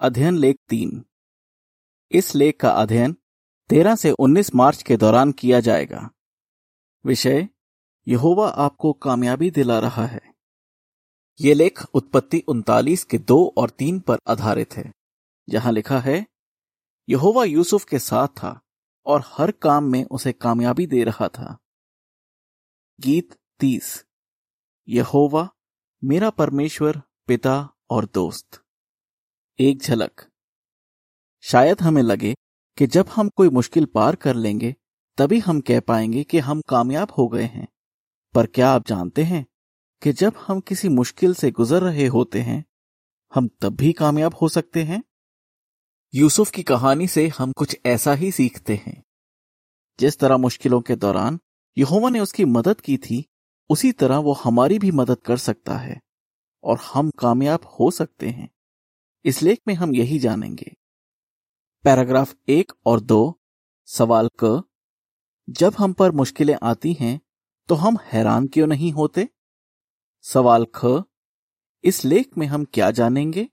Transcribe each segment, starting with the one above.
अध्ययन लेख तीन। इस लेख का अध्ययन 13 से 19 मार्च के दौरान किया जाएगा। विषय, यहोवा आपको कामयाबी दिला रहा है। ये लेख उत्पत्ति उनतालीस के दो और तीन पर आधारित है, जहाँ लिखा है, यहोवा यूसुफ के साथ था और हर काम में उसे कामयाबी दे रहा था। गीत तीस, यहोवा मेरा परमेश्वर, पिता और दोस्त। एक झलक। शायद हमें लगे कि जब हम कोई मुश्किल पार कर लेंगे, तभी हम कह पाएँगे कि हम कामयाब हो गए हैं। पर क्या आप जानते हैं कि जब हम किसी मुश्किल से गुजर रहे होते हैं, हम तब भी कामयाब हो सकते हैं? यूसुफ की कहानी से हम कुछ ऐसा ही सीखते हैं। जिस तरह मुश्किलों के दौरान यहोवा ने उसकी मदद की थी, उसी तरह वो हमारी भी मदद कर सकता है, और हम कामयाब हो सकते हैं। इस लेख में हम यही जानेंगे। पैराग्राफ एक और दो, सवाल क, जब हम पर मुश्किलें आती हैं तो हम हैरान क्यों नहीं होते? सवाल ख, इस लेख में हम क्या जानेंगे?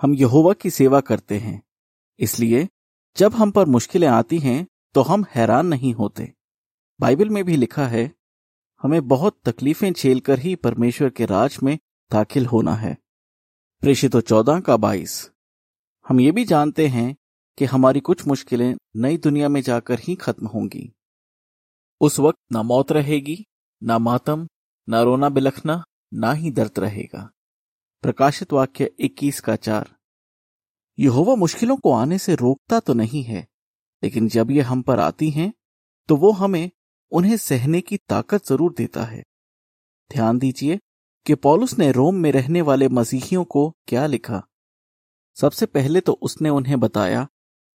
हम यहोवा की सेवा करते हैं, इसलिए जब हम पर मुश्किलें आती हैं तो हम हैरान नहीं होते। बाइबल में भी लिखा है, हमें बहुत तकलीफें झेलकर ही परमेश्वर के राज में दाखिल होना है। प्रेषितो चौदह का बाईस। हम ये भी जानते हैं कि हमारी कुछ मुश्किलें नई दुनिया में जाकर ही खत्म होंगी। उस वक्त ना मौत रहेगी, ना मातम, ना रोना बिलखना, ना ही दर्द रहेगा। प्रकाशित वाक्य 21 का चार। यहोवा मुश्किलों को आने से रोकता तो नहीं है, लेकिन जब ये हम पर आती हैं तो वो हमें उन्हें सहने की ताकत ज़रूर देता है। ध्यान दीजिए कि पौलुस ने रोम में रहने वाले मसीहियों को क्या लिखा? सबसे पहले तो उसने उन्हें बताया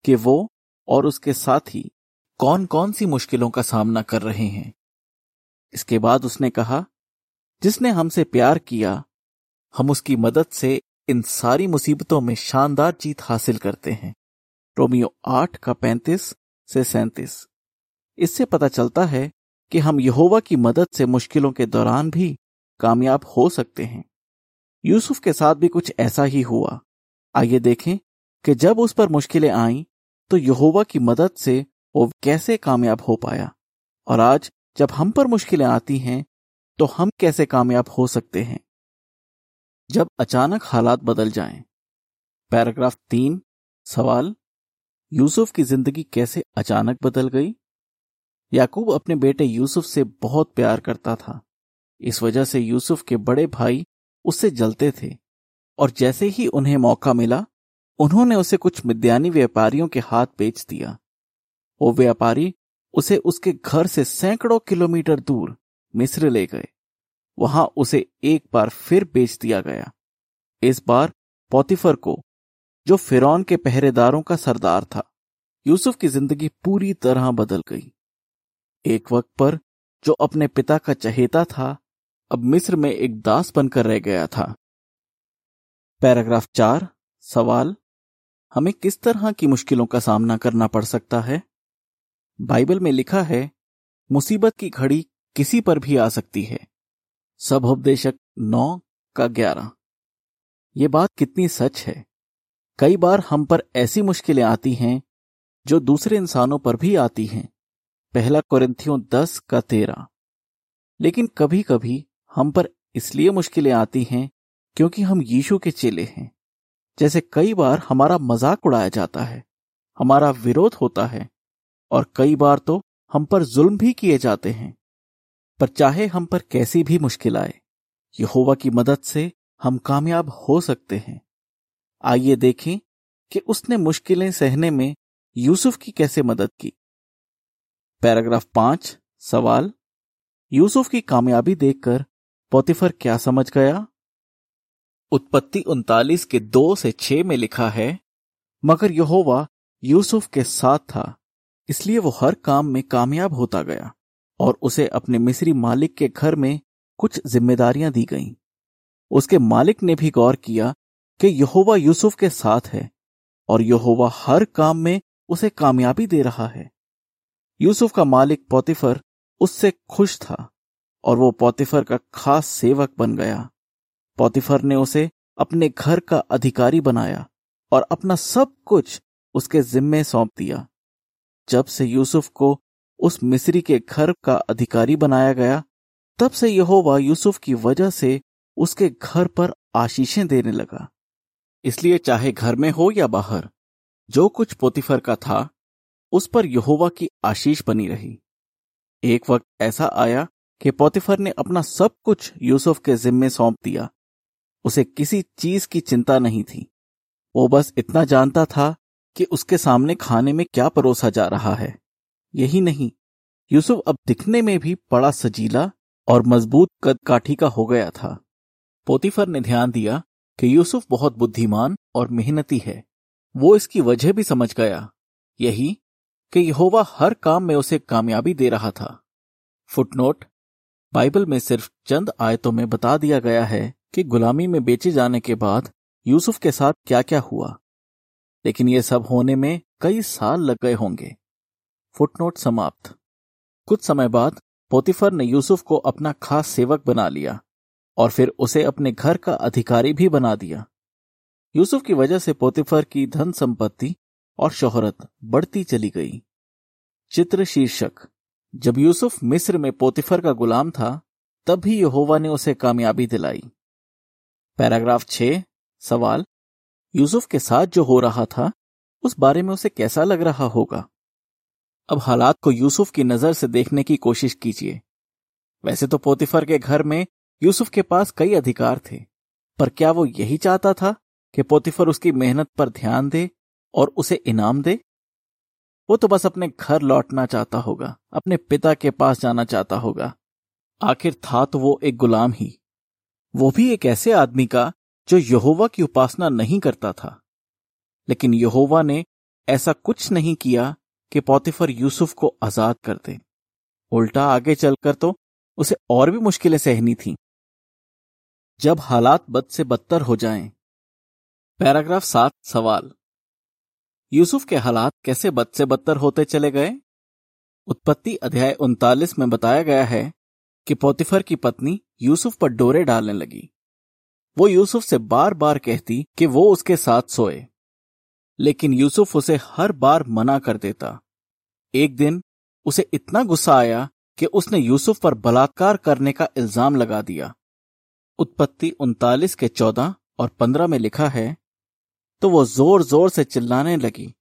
कि वो और उसके साथी कौन कौन सी मुश्किलों का सामना कर रहे हैं। इसके बाद उसने कहा, जिसने हमसे प्यार किया, हम उसकी मदद से इन सारी मुसीबतों में शानदार जीत हासिल करते हैं। रोमियो आठ का पैंतीस से सैंतीस। इससे पता चलता है कि हम यहोवा की मदद से मुश्किलों के दौरान भी कामयाब हो सकते हैं। यूसुफ के साथ भी कुछ ऐसा ही हुआ। आइए देखें कि जब उस पर मुश्किलें आईं तो यहोवा की मदद से वो कैसे कामयाब हो पाया? और आज जब हम पर मुश्किलें आती हैं तो हम कैसे कामयाब हो सकते हैं? जब अचानक हालात बदल जाएँ। पैराग्राफ तीन, सवाल, यूसुफ की ज़िंदगी कैसे अचानक बदल गई? याकूब अपने बेटे यूसुफ से बहुत प्यार करता था। इस वजह से यूसुफ के बड़े भाई उससे जलते थे। और जैसे ही उन्हें मौका मिला, उन्होंने उसे कुछ मिद्यानी व्यापारियों के हाथ बेच दिया। वो व्यापारी उसे उसके घर से सैकड़ों किलोमीटर दूर मिस्र ले गए। वहाँ उसे एक बार फिर बेच दिया गया। इस बार पौतिफर को, जो फिरौन के पहरेदारों का सरदार था, यूसुफ की ज़िंदगी पूरी तरह बदल गई। एक वक्त पर जो अपने पिता का चहेता था अब मिस्र में एक दास बनकर रह गया था। पैराग्राफ चार, सवाल, हमें किस तरह की मुश्किलों का सामना करना पड़ सकता है? बाइबल में लिखा है, मुसीबत की घड़ी किसी पर भी आ सकती है। सब उपदेशक नौ का ग्यारह। ये बात कितनी सच है। कई बार हम पर ऐसी मुश्किलें आती हैं, जो दूसरे इंसानों पर भी आती हैं। पहला कुरिंथियों दस का तेरह। लेकिन कभी कभी हम पर इसलिए मुश्किलें आती हैं क्योंकि हम यीशु के चेले हैं। जैसे कई बार हमारा मज़ाक उड़ाया जाता है, हमारा विरोध होता है, और कई बार तो हम पर जुल्म भी किए जाते हैं। पर चाहे हम पर कैसी भी मुश्किल आए, यहोवा की मदद से हम कामयाब हो सकते हैं। आइए देखें कि उसने मुश्किलें सहने में यूसुफ की कैसे मदद की। पैराग्राफ पाँच, सवाल। यूसुफ की कामयाबी देखकर पोतिफर क्या समझ गया? उत्पत्ति उनतालीस के दो से छह में लिखा है, मगर यहोवा यूसुफ के साथ था, इसलिए वो हर काम में कामयाब होता गया, और उसे अपने मिस्री मालिक के घर में कुछ जिम्मेदारियाँ दी गईं। उसके मालिक ने भी गौर किया कि यहोवा यूसुफ के साथ है, और यहोवा हर काम में उसे कामयाबी दे रहा है। यूसुफ का मालिक पोतिफर उससे खुश था। और वो पौतिफर का खास सेवक बन गया। पौतिफर ने उसे अपने घर का अधिकारी बनाया और अपना सब कुछ उसके जिम्मे सौंप दिया। जब से यूसुफ को उस मिस्री के घर का अधिकारी बनाया गया, तब से यहोवा यूसुफ की वजह से उसके घर पर आशीषें देने लगा। इसलिए चाहे घर में हो या बाहर, जो कुछ पोतिफर का था, उस पर यहोवा की आशीष बनी रही। एक वक्त ऐसा आया कि पोतिफर ने अपना सब कुछ यूसुफ के जिम्मे सौंप दिया। उसे किसी चीज़ की चिंता नहीं थी। वो बस इतना जानता था कि उसके सामने खाने में क्या परोसा जा रहा है। यही नहीं, यूसुफ अब दिखने में भी बड़ा सजीला और मज़बूत कद काठी का हो गया था। पोतिफर ने ध्यान दिया कि यूसुफ बहुत बुद्धिमान और मेहनती है। वो इसकी वजह भी समझ गया, यही कि यहोवा हर काम में उसे कामयाबी दे रहा था। फुटनोट बाइबल में सिर्फ़ चंद आयतों में बता दिया गया है कि गुलामी में बेचे जाने के बाद यूसुफ के साथ क्या क्या हुआ। लेकिन यह सब होने में कई साल लग गए होंगे। फुटनोट समाप्त। कुछ समय बाद पोतिफर ने यूसुफ को अपना खास सेवक बना लिया और फिर उसे अपने घर का अधिकारी भी बना दिया। यूसुफ की वजह से पोतिफर की धन संपत्ति और शोहरत बढ़ती चली गई। चित्र शीर्षक। जब यूसुफ मिस्र में पोतिफर का गुलाम था तब भी यहोवा ने उसे कामयाबी दिलाई। पैराग्राफ छ सवाल, यूसुफ के साथ जो हो रहा था, उस बारे में उसे कैसा लग रहा होगा? अब हालात को यूसुफ की नज़र से देखने की कोशिश कीजिए। वैसे तो पोतिफर के घर में यूसुफ के पास कई अधिकार थे, पर क्या वो यही चाहता था कि पोतिफर उसकी मेहनत पर ध्यान दे और उसे इनाम दे? वो तो बस अपने घर लौटना चाहता होगा, अपने पिता के पास जाना चाहता होगा। आखिर था तो वो एक गुलाम ही। वो भी एक ऐसे आदमी का जो यहोवा की उपासना नहीं करता था। लेकिन यहोवा ने ऐसा कुछ नहीं किया कि पौतिफर यूसुफ को आज़ाद कर दे। उल्टा आगे चलकर तो उसे और भी मुश्किलें सहनी थी। जब हालात बद से बदतर हो जाएँ। पैराग्राफ सात सवाल। यूसुफ के हालात कैसे बद से बदतर होते चले गए? उत्पत्ति अध्याय उनतालीस में बताया गया है कि पोतिफर की पत्नी यूसुफ पर डोरे डालने लगी। वो यूसुफ से बार बार कहती कि वो उसके साथ सोए, लेकिन यूसुफ उसे हर बार मना कर देता। एक दिन उसे इतना गुस्सा आया कि उसने यूसुफ पर बलात्कार करने का इल्ज़ाम लगा दिया। उत्पत्ति उनतालीस के चौदह और पंद्रह में लिखा है तो वो ज़ोर ज़ोर से चिल्लाने लगी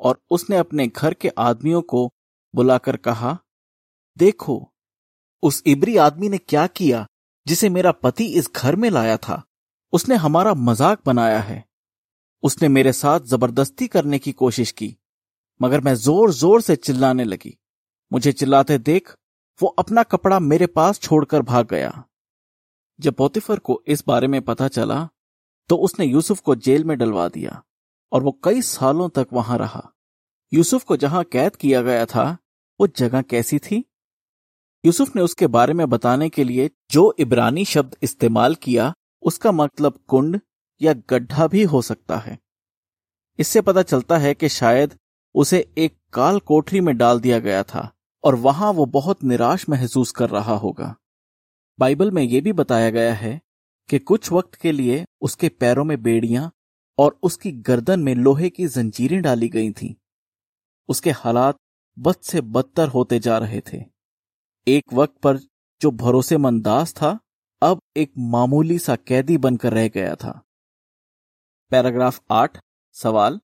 और उसने अपने घर के आदमियों को बुलाकर कहा, देखो, उस इबरी आदमी ने क्या किया जिसे मेरा पति इस घर में लाया था? उसने हमारा मज़ाक बनाया है। उसने मेरे साथ ज़बरदस्ती करने की कोशिश की, मगर मैं ज़ोर ज़ोर से चिल्लाने लगी। मुझे चिल्लाते देख वो अपना कपड़ा मेरे पास छोड़कर भाग गया। जब पोतिफर को इस बारे में पता चला तो उसने यूसुफ को जेल में डलवा दिया, और वो कई सालों तक वहाँ रहा। यूसुफ को जहाँ कैद किया गया था, वो जगह कैसी थी? यूसुफ ने उसके बारे में बताने के लिए जो इब्रानी शब्द इस्तेमाल किया, उसका मतलब कुंड या गड्ढा भी हो सकता है। इससे पता चलता है कि शायद उसे एक काल कोठरी में डाल दिया गया था, और वहाँ वो बहुत निराश महसूस कर रहा होगा। बाइबल में यह भी बताया गया है कि कुछ वक्त के लिए उसके पैरों में बेड़ियाँ और उसकी गर्दन में लोहे की जंजीरें डाली गई थीं। उसके हालात बद से बदतर होते जा रहे थे। एक वक्त पर जो भरोसेमंद दास था अब एक मामूली सा कैदी बनकर रह गया था। पैराग्राफ आठ सवाल।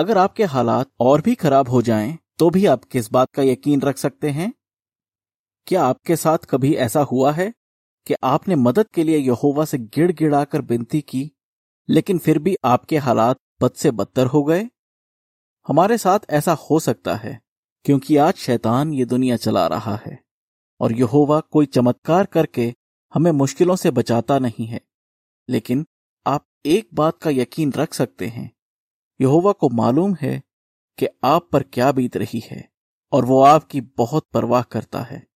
अगर आपके हालात और भी खराब हो जाएँ, तो भी आप किस बात का यकीन रख सकते हैं? क्या आपके साथ कभी ऐसा हुआ है? कि आपने मदद के लिए यहोवा से गिड़गिड़ाकर विनती की, लेकिन फिर भी आपके हालात बद से बदतर हो गए? हमारे साथ ऐसा हो सकता है, क्योंकि आज शैतान ये दुनिया चला रहा है, और यहोवा कोई चमत्कार करके हमें मुश्किलों से बचाता नहीं है। लेकिन आप एक बात का यकीन रख सकते हैं, यहोवा को मालूम है कि आप पर क्या बीत रही है, और वो आपकी बहुत परवाह करता है।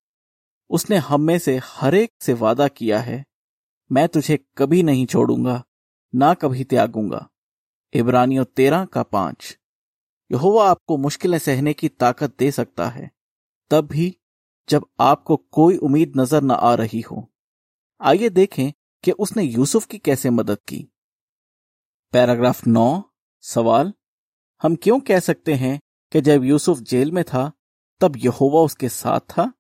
उसने हम में से हरेक से वादा किया है, मैं तुझे कभी नहीं छोड़ूँगा, ना कभी त्यागूँगा। इब्रानियों तेरह का पाँच। यहोवा आपको मुश्किलें सहने की ताकत दे सकता है, तब भी जब आपको कोई उम्मीद नज़र न आ रही हो। आइए देखें कि उसने यूसुफ की कैसे मदद की। पैराग्राफ नौ, सवाल, हम क्यों कह सकते हैं कि जब यूसुफ जेल में था, तब यहोवा उसके साथ था?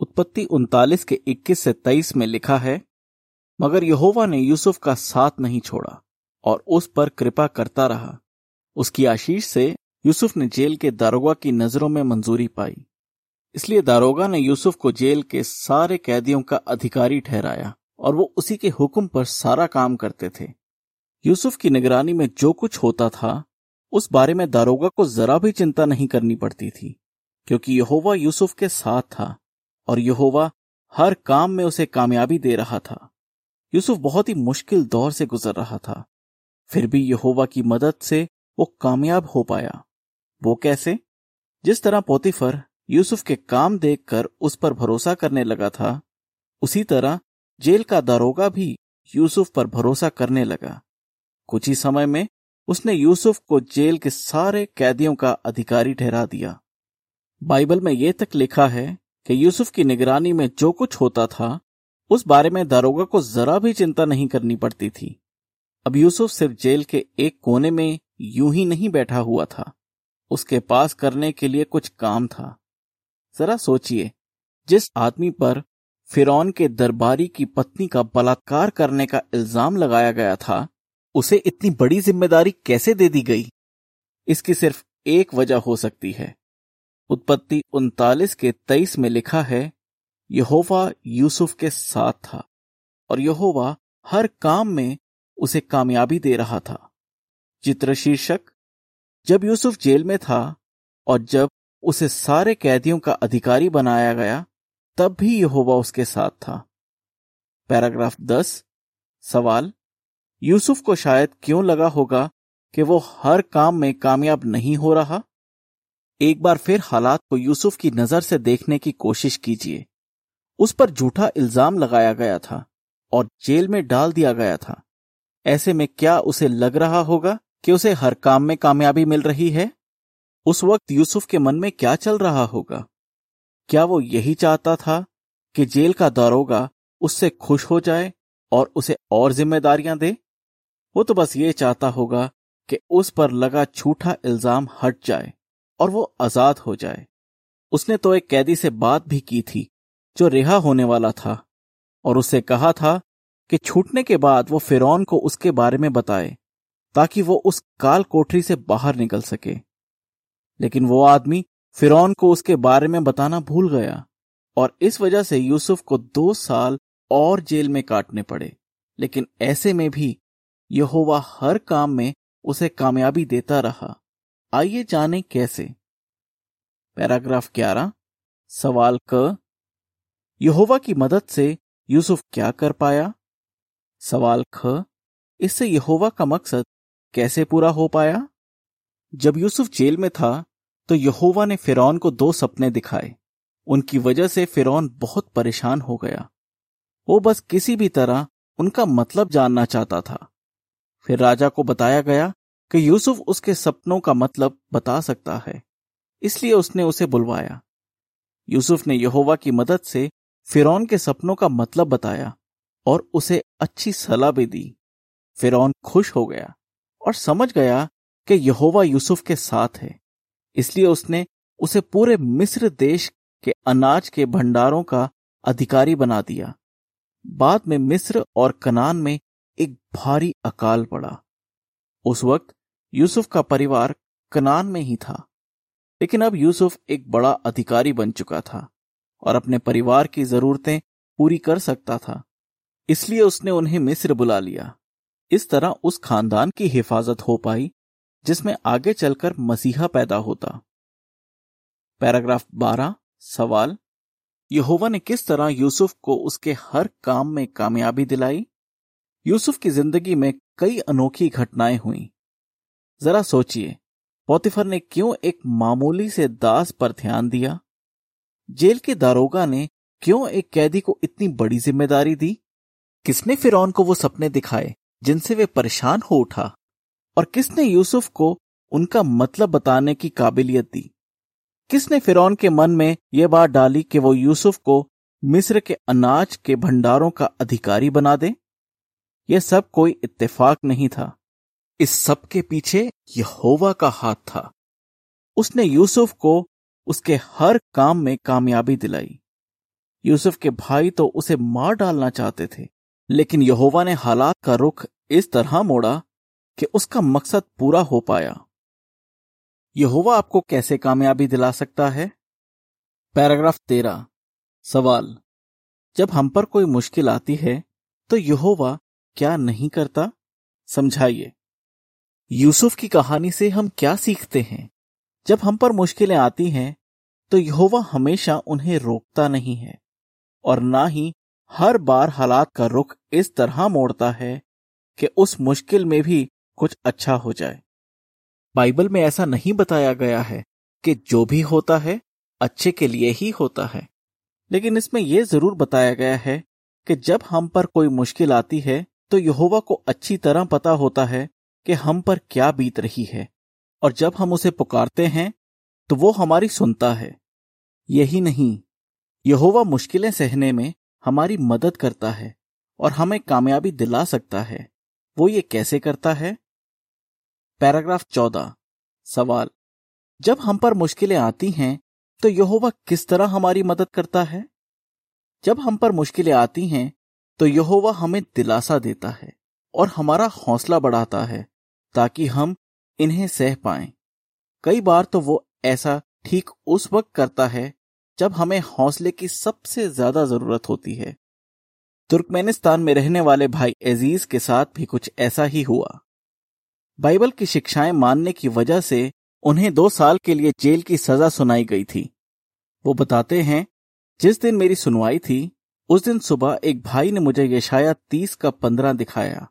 उत्पत्ति उनतालीस के 21 से 23 में लिखा है, मगर यहोवा ने यूसुफ का साथ नहीं छोड़ा और उस पर कृपा करता रहा। उसकी आशीष से यूसुफ ने जेल के दारोगा की नज़रों में मंजूरी पाई। इसलिए दारोगा ने यूसुफ को जेल के सारे कैदियों का अधिकारी ठहराया और वो उसी के हुक्म पर सारा काम करते थे। यूसुफ की निगरानी में जो कुछ होता था, उस बारे में दारोगा को जरा भी चिंता नहीं करनी पड़ती थी, क्योंकि यहोवा यूसुफ के साथ था। और यहोवा हर काम में उसे कामयाबी दे रहा था। यूसुफ बहुत ही मुश्किल दौर से गुजर रहा था। फिर भी यहोवा की मदद से वो कामयाब हो पाया। वो कैसे? जिस तरह पोतीफर यूसुफ के काम देखकर उस पर भरोसा करने लगा था, उसी तरह जेल का दारोगा भी यूसुफ पर भरोसा करने लगा। कुछ ही समय में उसने यूसुफ को जेल के सारे कैदियों का अधिकारी ठहरा दिया। बाइबल में यह तक लिखा है कि यूसुफ की निगरानी में जो कुछ होता था, उस बारे में दारोगा को जरा भी चिंता नहीं करनी पड़ती थी। अब यूसुफ सिर्फ़ जेल के एक कोने में यूँ ही नहीं बैठा हुआ था। उसके पास करने के लिए कुछ काम था। जरा सोचिए, जिस आदमी पर फिरौन के दरबारी की पत्नी का बलात्कार करने का इल्ज़ाम लगाया गया था, उसे इतनी बड़ी ज़िम्मेदारी कैसे दे दी गई? इसकी सिर्फ़ एक वजह हो सकती है। उत्पत्ति उनतालीस के तेईस में लिखा है, यहोवा यूसुफ के साथ था, और यहोवा हर काम में उसे कामयाबी दे रहा था। चित्र शीर्षक, जब यूसुफ जेल में था और जब उसे सारे कैदियों का अधिकारी बनाया गया, तब भी यहोवा उसके साथ था। पैराग्राफ दस, सवाल, यूसुफ को शायद क्यों लगा होगा कि वो हर काम में कामयाब नहीं हो रहा? एक बार फिर हालात को यूसुफ की नज़र से देखने की कोशिश कीजिए। उस पर झूठा इल्ज़ाम लगाया गया था और जेल में डाल दिया गया था। ऐसे में क्या उसे लग रहा होगा कि उसे हर काम में कामयाबी मिल रही है? उस वक्त यूसुफ के मन में क्या चल रहा होगा? क्या वो यही चाहता था कि जेल का दारोगा उससे खुश हो जाए और उसे और जिम्मेदारियाँ दे? वो तो बस ये चाहता होगा कि उस पर लगा झूठा इल्ज़ाम हट जाए। और वो आज़ाद हो जाए। उसने तो एक कैदी से बात भी की थी, जो रिहा होने वाला था, और उससे कहा था कि छूटने के बाद वो फिरौन को उसके बारे में बताए, ताकि वो उस काल कोठरी से बाहर निकल सके। लेकिन वो आदमी फिरौन को उसके बारे में बताना भूल गया, और इस वजह से यूसुफ को दो साल और जेल में काटने पड़े। लेकिन ऐसे में भी यहोवा हर काम में उसे कामयाबी देता रहा। आइए जाने कैसे। पैराग्राफ ग्यारह, सवाल क, यहोवा की मदद से यूसुफ क्या कर पाया? सवाल ख, इससे यहोवा का मकसद कैसे पूरा हो पाया? जब यूसुफ जेल में था तो यहोवा ने फिरौन को दो सपने दिखाए। उनकी वजह से फिरौन बहुत परेशान हो गया। वो बस किसी भी तरह उनका मतलब जानना चाहता था। फिर राजा को बताया गया कि यूसुफ उसके सपनों का मतलब बता सकता है। इसलिए उसने उसे बुलवाया। यूसुफ ने यहोवा की मदद से फिरौन के सपनों का मतलब बताया और उसे अच्छी सलाह भी दी। फिरौन खुश हो गया और समझ गया कि यहोवा यूसुफ के साथ है। इसलिए उसने उसे पूरे मिस्र देश के अनाज के भंडारों का अधिकारी बना दिया। बाद में मिस्र और कनान में एक भारी अकाल पड़ा। उस वक्त यूसुफ का परिवार कनान में ही था। लेकिन अब यूसुफ एक बड़ा अधिकारी बन चुका था और अपने परिवार की जरूरतें पूरी कर सकता था। इसलिए उसने उन्हें मिस्र बुला लिया। इस तरह उस खानदान की हिफाजत हो पाई, जिसमें आगे चलकर मसीहा पैदा होता। पैराग्राफ 12 सवाल, यहोवा ने किस तरह यूसुफ को उसके हर काम में कामयाबी दिलाई? यूसुफ की ज़िंदगी में कई अनोखी घटनाएँ हुई। जरा सोचिए, पोतिफर ने क्यों एक मामूली से दास पर ध्यान दिया? जेल के दारोगा ने क्यों एक कैदी को इतनी बड़ी ज़िम्मेदारी दी? किसने फिर को वो सपने दिखाए, जिनसे वे परेशान हो उठा? और किसने यूसुफ को उनका मतलब बताने की काबिलियत दी? किसने फिरौन के मन में यह बात डाली कि वो यूसुफ को मिस्र के अनाज के भंडारों का अधिकारी बना दे? यह सब कोई इत्तेफाक नहीं था। इस सब के पीछे यहोवा का हाथ था। उसने यूसुफ को उसके हर काम में कामयाबी दिलाई। यूसुफ के भाई तो उसे मार डालना चाहते थे, लेकिन यहोवा ने हालात का रुख इस तरह मोड़ा कि उसका मकसद पूरा हो पाया। यहोवा आपको कैसे कामयाबी दिला सकता है? पैराग्राफ तेरह। सवाल। जब हम पर कोई मुश्किल आती है तो यहोवा क्या नहीं करता? समझाइए। यूसुफ की कहानी से हम क्या सीखते हैं? जब हम पर मुश्किलें आती हैं तो यहोवा हमेशा उन्हें रोकता नहीं है, और ना ही हर बार हालात का रुख इस तरह मोड़ता है कि उस मुश्किल में भी कुछ अच्छा हो जाए। बाइबल में ऐसा नहीं बताया गया है कि जो भी होता है, अच्छे के लिए ही होता है, लेकिन इसमें यह ज़रूर बताया गया है कि जब हम पर कोई मुश्किल आती है तो यहोवा को अच्छी तरह पता होता है कि हम पर क्या बीत रही है। और जब हम उसे पुकारते हैं तो वो हमारी सुनता है। यही नहीं, यहोवा मुश्किलें सहने में हमारी मदद करता है और हमें कामयाबी दिला सकता है। वो ये कैसे करता है? पैराग्राफ चौदह, सवाल। जब हम पर मुश्किलें आती हैं तो यहोवा किस तरह हमारी मदद करता है? जब हम पर मुश्किलें आती हैं तो यहोवा हमें दिलासा देता है और हमारा हौसला बढ़ाता है ताकि हम इन्हें सह पाए। कई बार तो वो ऐसा ठीक उस वक्त करता है जब हमें हौसले की सबसे ज़्यादा ज़रूरत होती है। तुर्कमेनिस्तान में रहने वाले भाई अज़ीज़ के साथ भी कुछ ऐसा ही हुआ। बाइबल की शिक्षाएँ मानने की वजह से उन्हें दो साल के लिए जेल की सजा सुनाई गई थी। वो बताते हैं, जिस दिन मेरी सुनवाई थी उस दिन सुबह एक भाई ने मुझे यशाया तीस का पंद्रह दिखाया,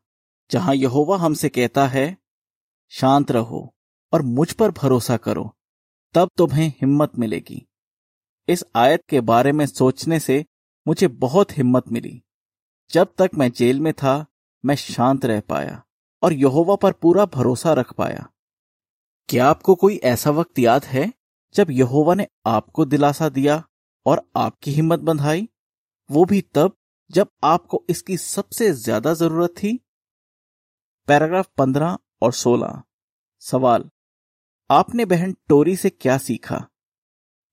जहाँ यहोवा हमसे कहता है, शांत रहो और मुझ पर भरोसा करो, तब तुम्हें हिम्मत मिलेगी। इस आयत के बारे में सोचने से मुझे बहुत हिम्मत मिली। जब तक मैं जेल में था, मैं शांत रह पाया और यहोवा पर पूरा भरोसा रख पाया। क्या आपको कोई ऐसा वक्त याद है जब यहोवा ने आपको दिलासा दिया और आपकी हिम्मत बंधाई? वो भी तब जब आपको इसकी सबसे ज़्यादा ज़रूरत थी? पैराग्राफ पंद्रह और सोलह। सवाल, आपने बहन टोरी से क्या सीखा?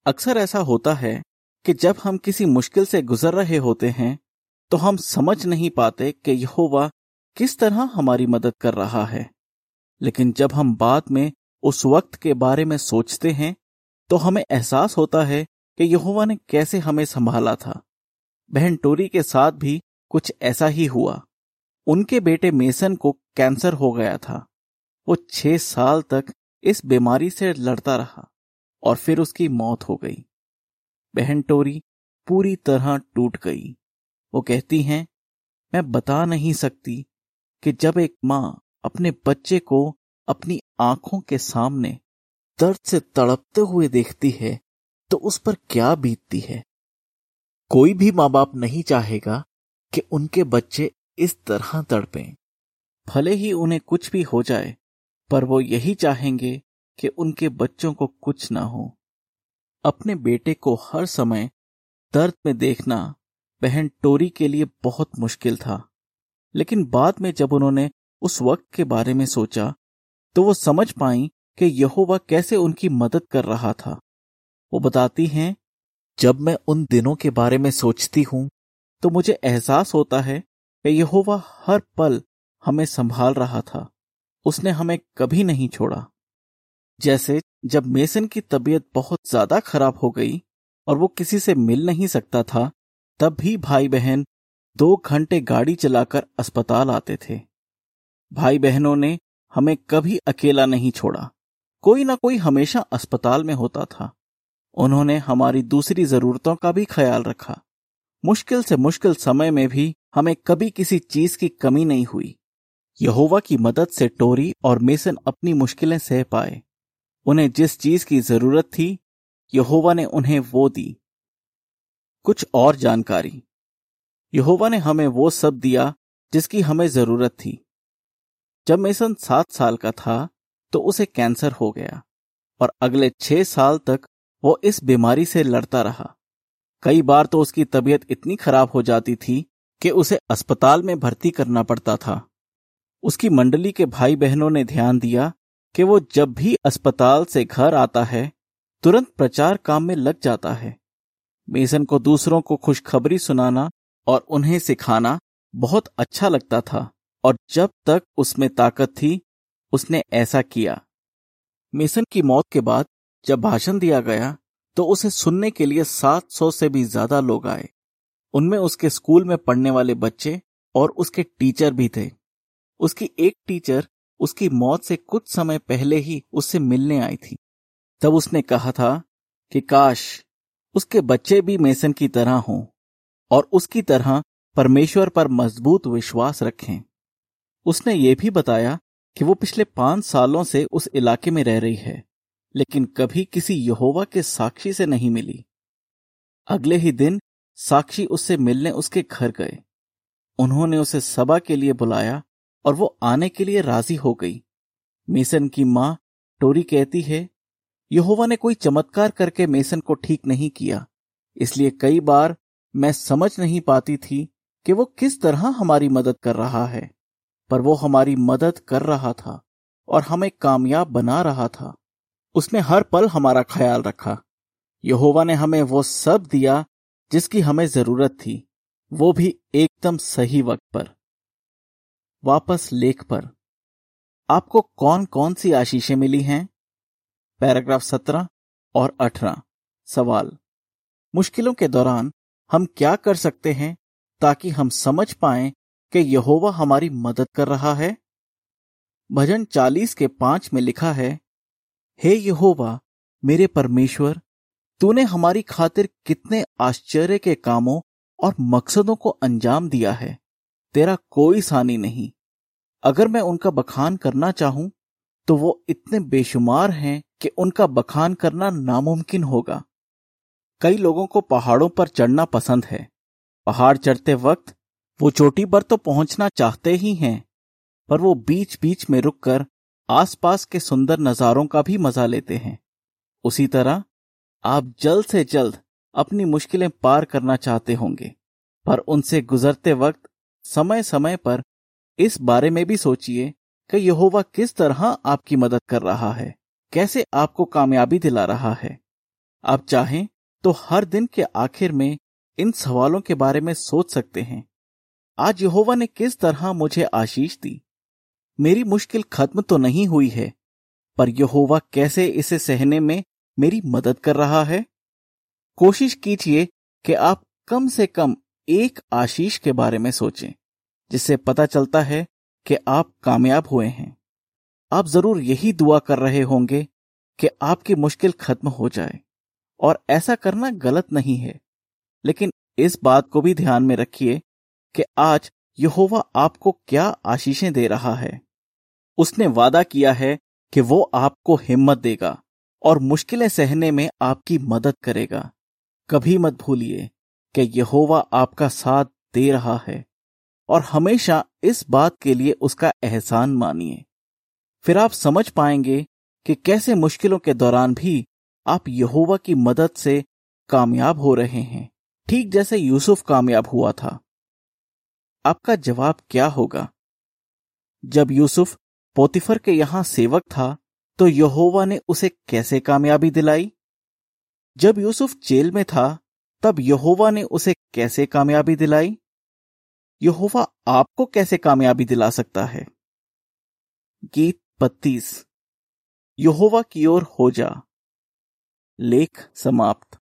अक्सर ऐसा होता है कि जब हम किसी मुश्किल से गुजर रहे होते हैं तो हम समझ नहीं पाते कि यहोवा किस तरह हमारी मदद कर रहा है। लेकिन जब हम बाद में उस वक्त के बारे में सोचते हैं तो हमें एहसास होता है कि यहोवा ने कैसे हमें संभाला था। बहन टोरी के साथ भी कुछ ऐसा ही हुआ। उनके बेटे मेसन को कैंसर हो गया था। वो छह साल तक इस बीमारी से लड़ता रहा और फिर उसकी मौत हो गई। बहन टोरी पूरी तरह टूट गई। वो कहती हैं, मैं बता नहीं सकती कि जब एक माँ अपने बच्चे को अपनी आँखों के सामने दर्द से तड़पते हुए देखती है तो उस पर क्या बीतती है? कोई भी माँ बाप नहीं चाहेगा कि उनके बच्चे इस तरह तड़पें। भले ही उन्हें कुछ भी हो जाए, पर वो यही चाहेंगे कि उनके बच्चों को कुछ ना हो। अपने बेटे को हर समय दर्द में देखना बहन टोरी के लिए बहुत मुश्किल था, लेकिन बाद में जब उन्होंने उस वक्त के बारे में सोचा तो वो समझ पाई कि यहोवा कैसे उनकी मदद कर रहा था। वो बताती हैं जब मैं उन दिनों के बारे में सोचती हूँ तो मुझे एहसास होता है कि यहोवा हर पल हमें संभाल रहा था। उसने हमें कभी नहीं छोड़ा। जैसे जब मेसन की तबीयत बहुत ज़्यादा खराब हो गई और वो किसी से मिल नहीं सकता था, तब भी भाई बहन दो घंटे गाड़ी चलाकर अस्पताल आते थे। भाई बहनों ने हमें कभी अकेला नहीं छोड़ा। कोई ना कोई हमेशा अस्पताल में होता था। उन्होंने हमारी दूसरी जरूरतों का भी ख्याल रखा। मुश्किल से मुश्किल समय में भी हमें कभी किसी चीज़ की कमी नहीं हुई। यहोवा की मदद से टोरी और मेसन अपनी मुश्किलें सह पाए। उन्हें जिस चीज़ की ज़रूरत थी, यहोवा ने उन्हें वो दी। कुछ और जानकारी। यहोवा ने हमें वो सब दिया जिसकी हमें ज़रूरत थी। जब मेसन सात साल का था तो उसे कैंसर हो गया और अगले छह साल तक वो इस बीमारी से लड़ता रहा। कई बार तो उसकी तबीयत इतनी खराब हो जाती थी कि उसे अस्पताल में भर्ती करना पड़ता था। उसकी मंडली के भाई बहनों ने ध्यान दिया कि वो जब भी अस्पताल से घर आता है, तुरंत प्रचार काम में लग जाता है। मेसन को दूसरों को खुशखबरी सुनाना और उन्हें सिखाना बहुत अच्छा लगता था और जब तक उसमें ताकत थी, उसने ऐसा किया। मेसन की मौत के बाद जब भाषण दिया गया तो उसे सुनने के लिए 700 से भी ज़्यादा लोग आए। उनमें उसके स्कूल में पढ़ने वाले बच्चे और उसके टीचर भी थे। उसकी एक टीचर उसकी मौत से कुछ समय पहले ही उससे मिलने आई थी। तब उसने कहा था कि, काश उसके बच्चे भी मेसन की तरह हों और उसकी तरह परमेश्वर पर मज़बूत विश्वास रखें। उसने ये भी बताया कि वो पिछले पाँच सालों से उस इलाके में रह रही है। लेकिन कभी किसी यहोवा के साक्षी से नहीं मिली। अगले ही दिन साक्षी उससे मिलने उसके घर गए। उन्होंने उसे सभा के लिए बुलाया और वो आने के लिए राज़ी हो गई। मेसन की माँ टोरी कहती है, यहोवा ने कोई चमत्कार करके मेसन को ठीक नहीं किया, इसलिए कई बार मैं समझ नहीं पाती थी कि वो किस तरह हमारी मदद कर रहा है, पर वो हमारी मदद कर रहा था और हमें कामयाब बना रहा था। उसने हर पल हमारा ख्याल रखा। यहोवा ने हमें वो सब दिया जिसकी हमें ज़रूरत थी, वो भी एकदम सही वक्त पर। वापस लेख पर। आपको कौन कौन सी आशीषें मिली हैं? पैराग्राफ सत्रह और अठारह। सवाल। मुश्किलों के दौरान हम क्या कर सकते हैं ताकि हम समझ पाए कि यहोवा हमारी मदद कर रहा है? भजन चालीस के पाँच में लिखा है हे यहोवा, मेरे परमेश्वर, तूने हमारी खातिर कितने आश्चर्य के कामों और मकसदों को अंजाम दिया है। तेरा कोई सानी नहीं। अगर मैं उनका बखान करना चाहूँ तो वो इतने बेशुमार हैं कि उनका बखान करना नामुमकिन होगा। कई लोगों को पहाड़ों पर चढ़ना पसंद है। पहाड़ चढ़ते वक्त वो चोटी पर तो पहुँचना चाहते ही हैं, पर वो बीच बीच में रुककर आसपास के सुंदर नजारों का भी मज़ा लेते हैं। उसी तरह, आप जल्द से जल्द अपनी मुश्किलें पार करना चाहते होंगे, पर उनसे गुजरते वक्त समय समय पर इस बारे में भी सोचिए कि यहोवा किस तरह आपकी मदद कर रहा है, कैसे आपको कामयाबी दिला रहा है। आप चाहें तो हर दिन के आखिर में इन सवालों के बारे में सोच सकते हैं। आज यहोवा ने किस तरह मुझे आशीष दी? मेरी मुश्किल खत्म तो नहीं हुई है, पर यहोवा कैसे इसे सहने में मेरी मदद कर रहा है? कोशिश कीजिए कि आप कम से कम एक आशीष के बारे में सोचें, जिससे पता चलता है कि आप कामयाब हुए हैं। आप ज़रूर यही दुआ कर रहे होंगे कि आपकी मुश्किल खत्म हो जाए, और ऐसा करना गलत नहीं है। लेकिन इस बात को भी ध्यान में रखिए कि आज यहोवा आपको क्या आशीषें दे रहा है? उसने वादा किया है कि वो आपको हिम्मत देगा और मुश्किलें सहने में आपकी मदद करेगा। कभी मत भूलिए कि यहोवा आपका साथ दे रहा है और हमेशा इस बात के लिए उसका एहसान मानिए। फिर आप समझ पाएँगे कि कैसे मुश्किलों के दौरान भी आप यहोवा की मदद से कामयाब हो रहे हैं। ठीक जैसे यूसुफ कामयाब हुआ था। आपका जवाब क्या होगा? जब यूसुफ पोतिफर के यहाँ सेवक था तो यहोवा ने उसे कैसे कामयाबी दिलाई? जब यूसुफ जेल में था, तब यहोवा ने उसे कैसे कामयाबी दिलाई? यहोवा आपको कैसे कामयाबी दिला सकता है? गीत बत्तीस। यहोवा की ओर हो जा। लेख समाप्त।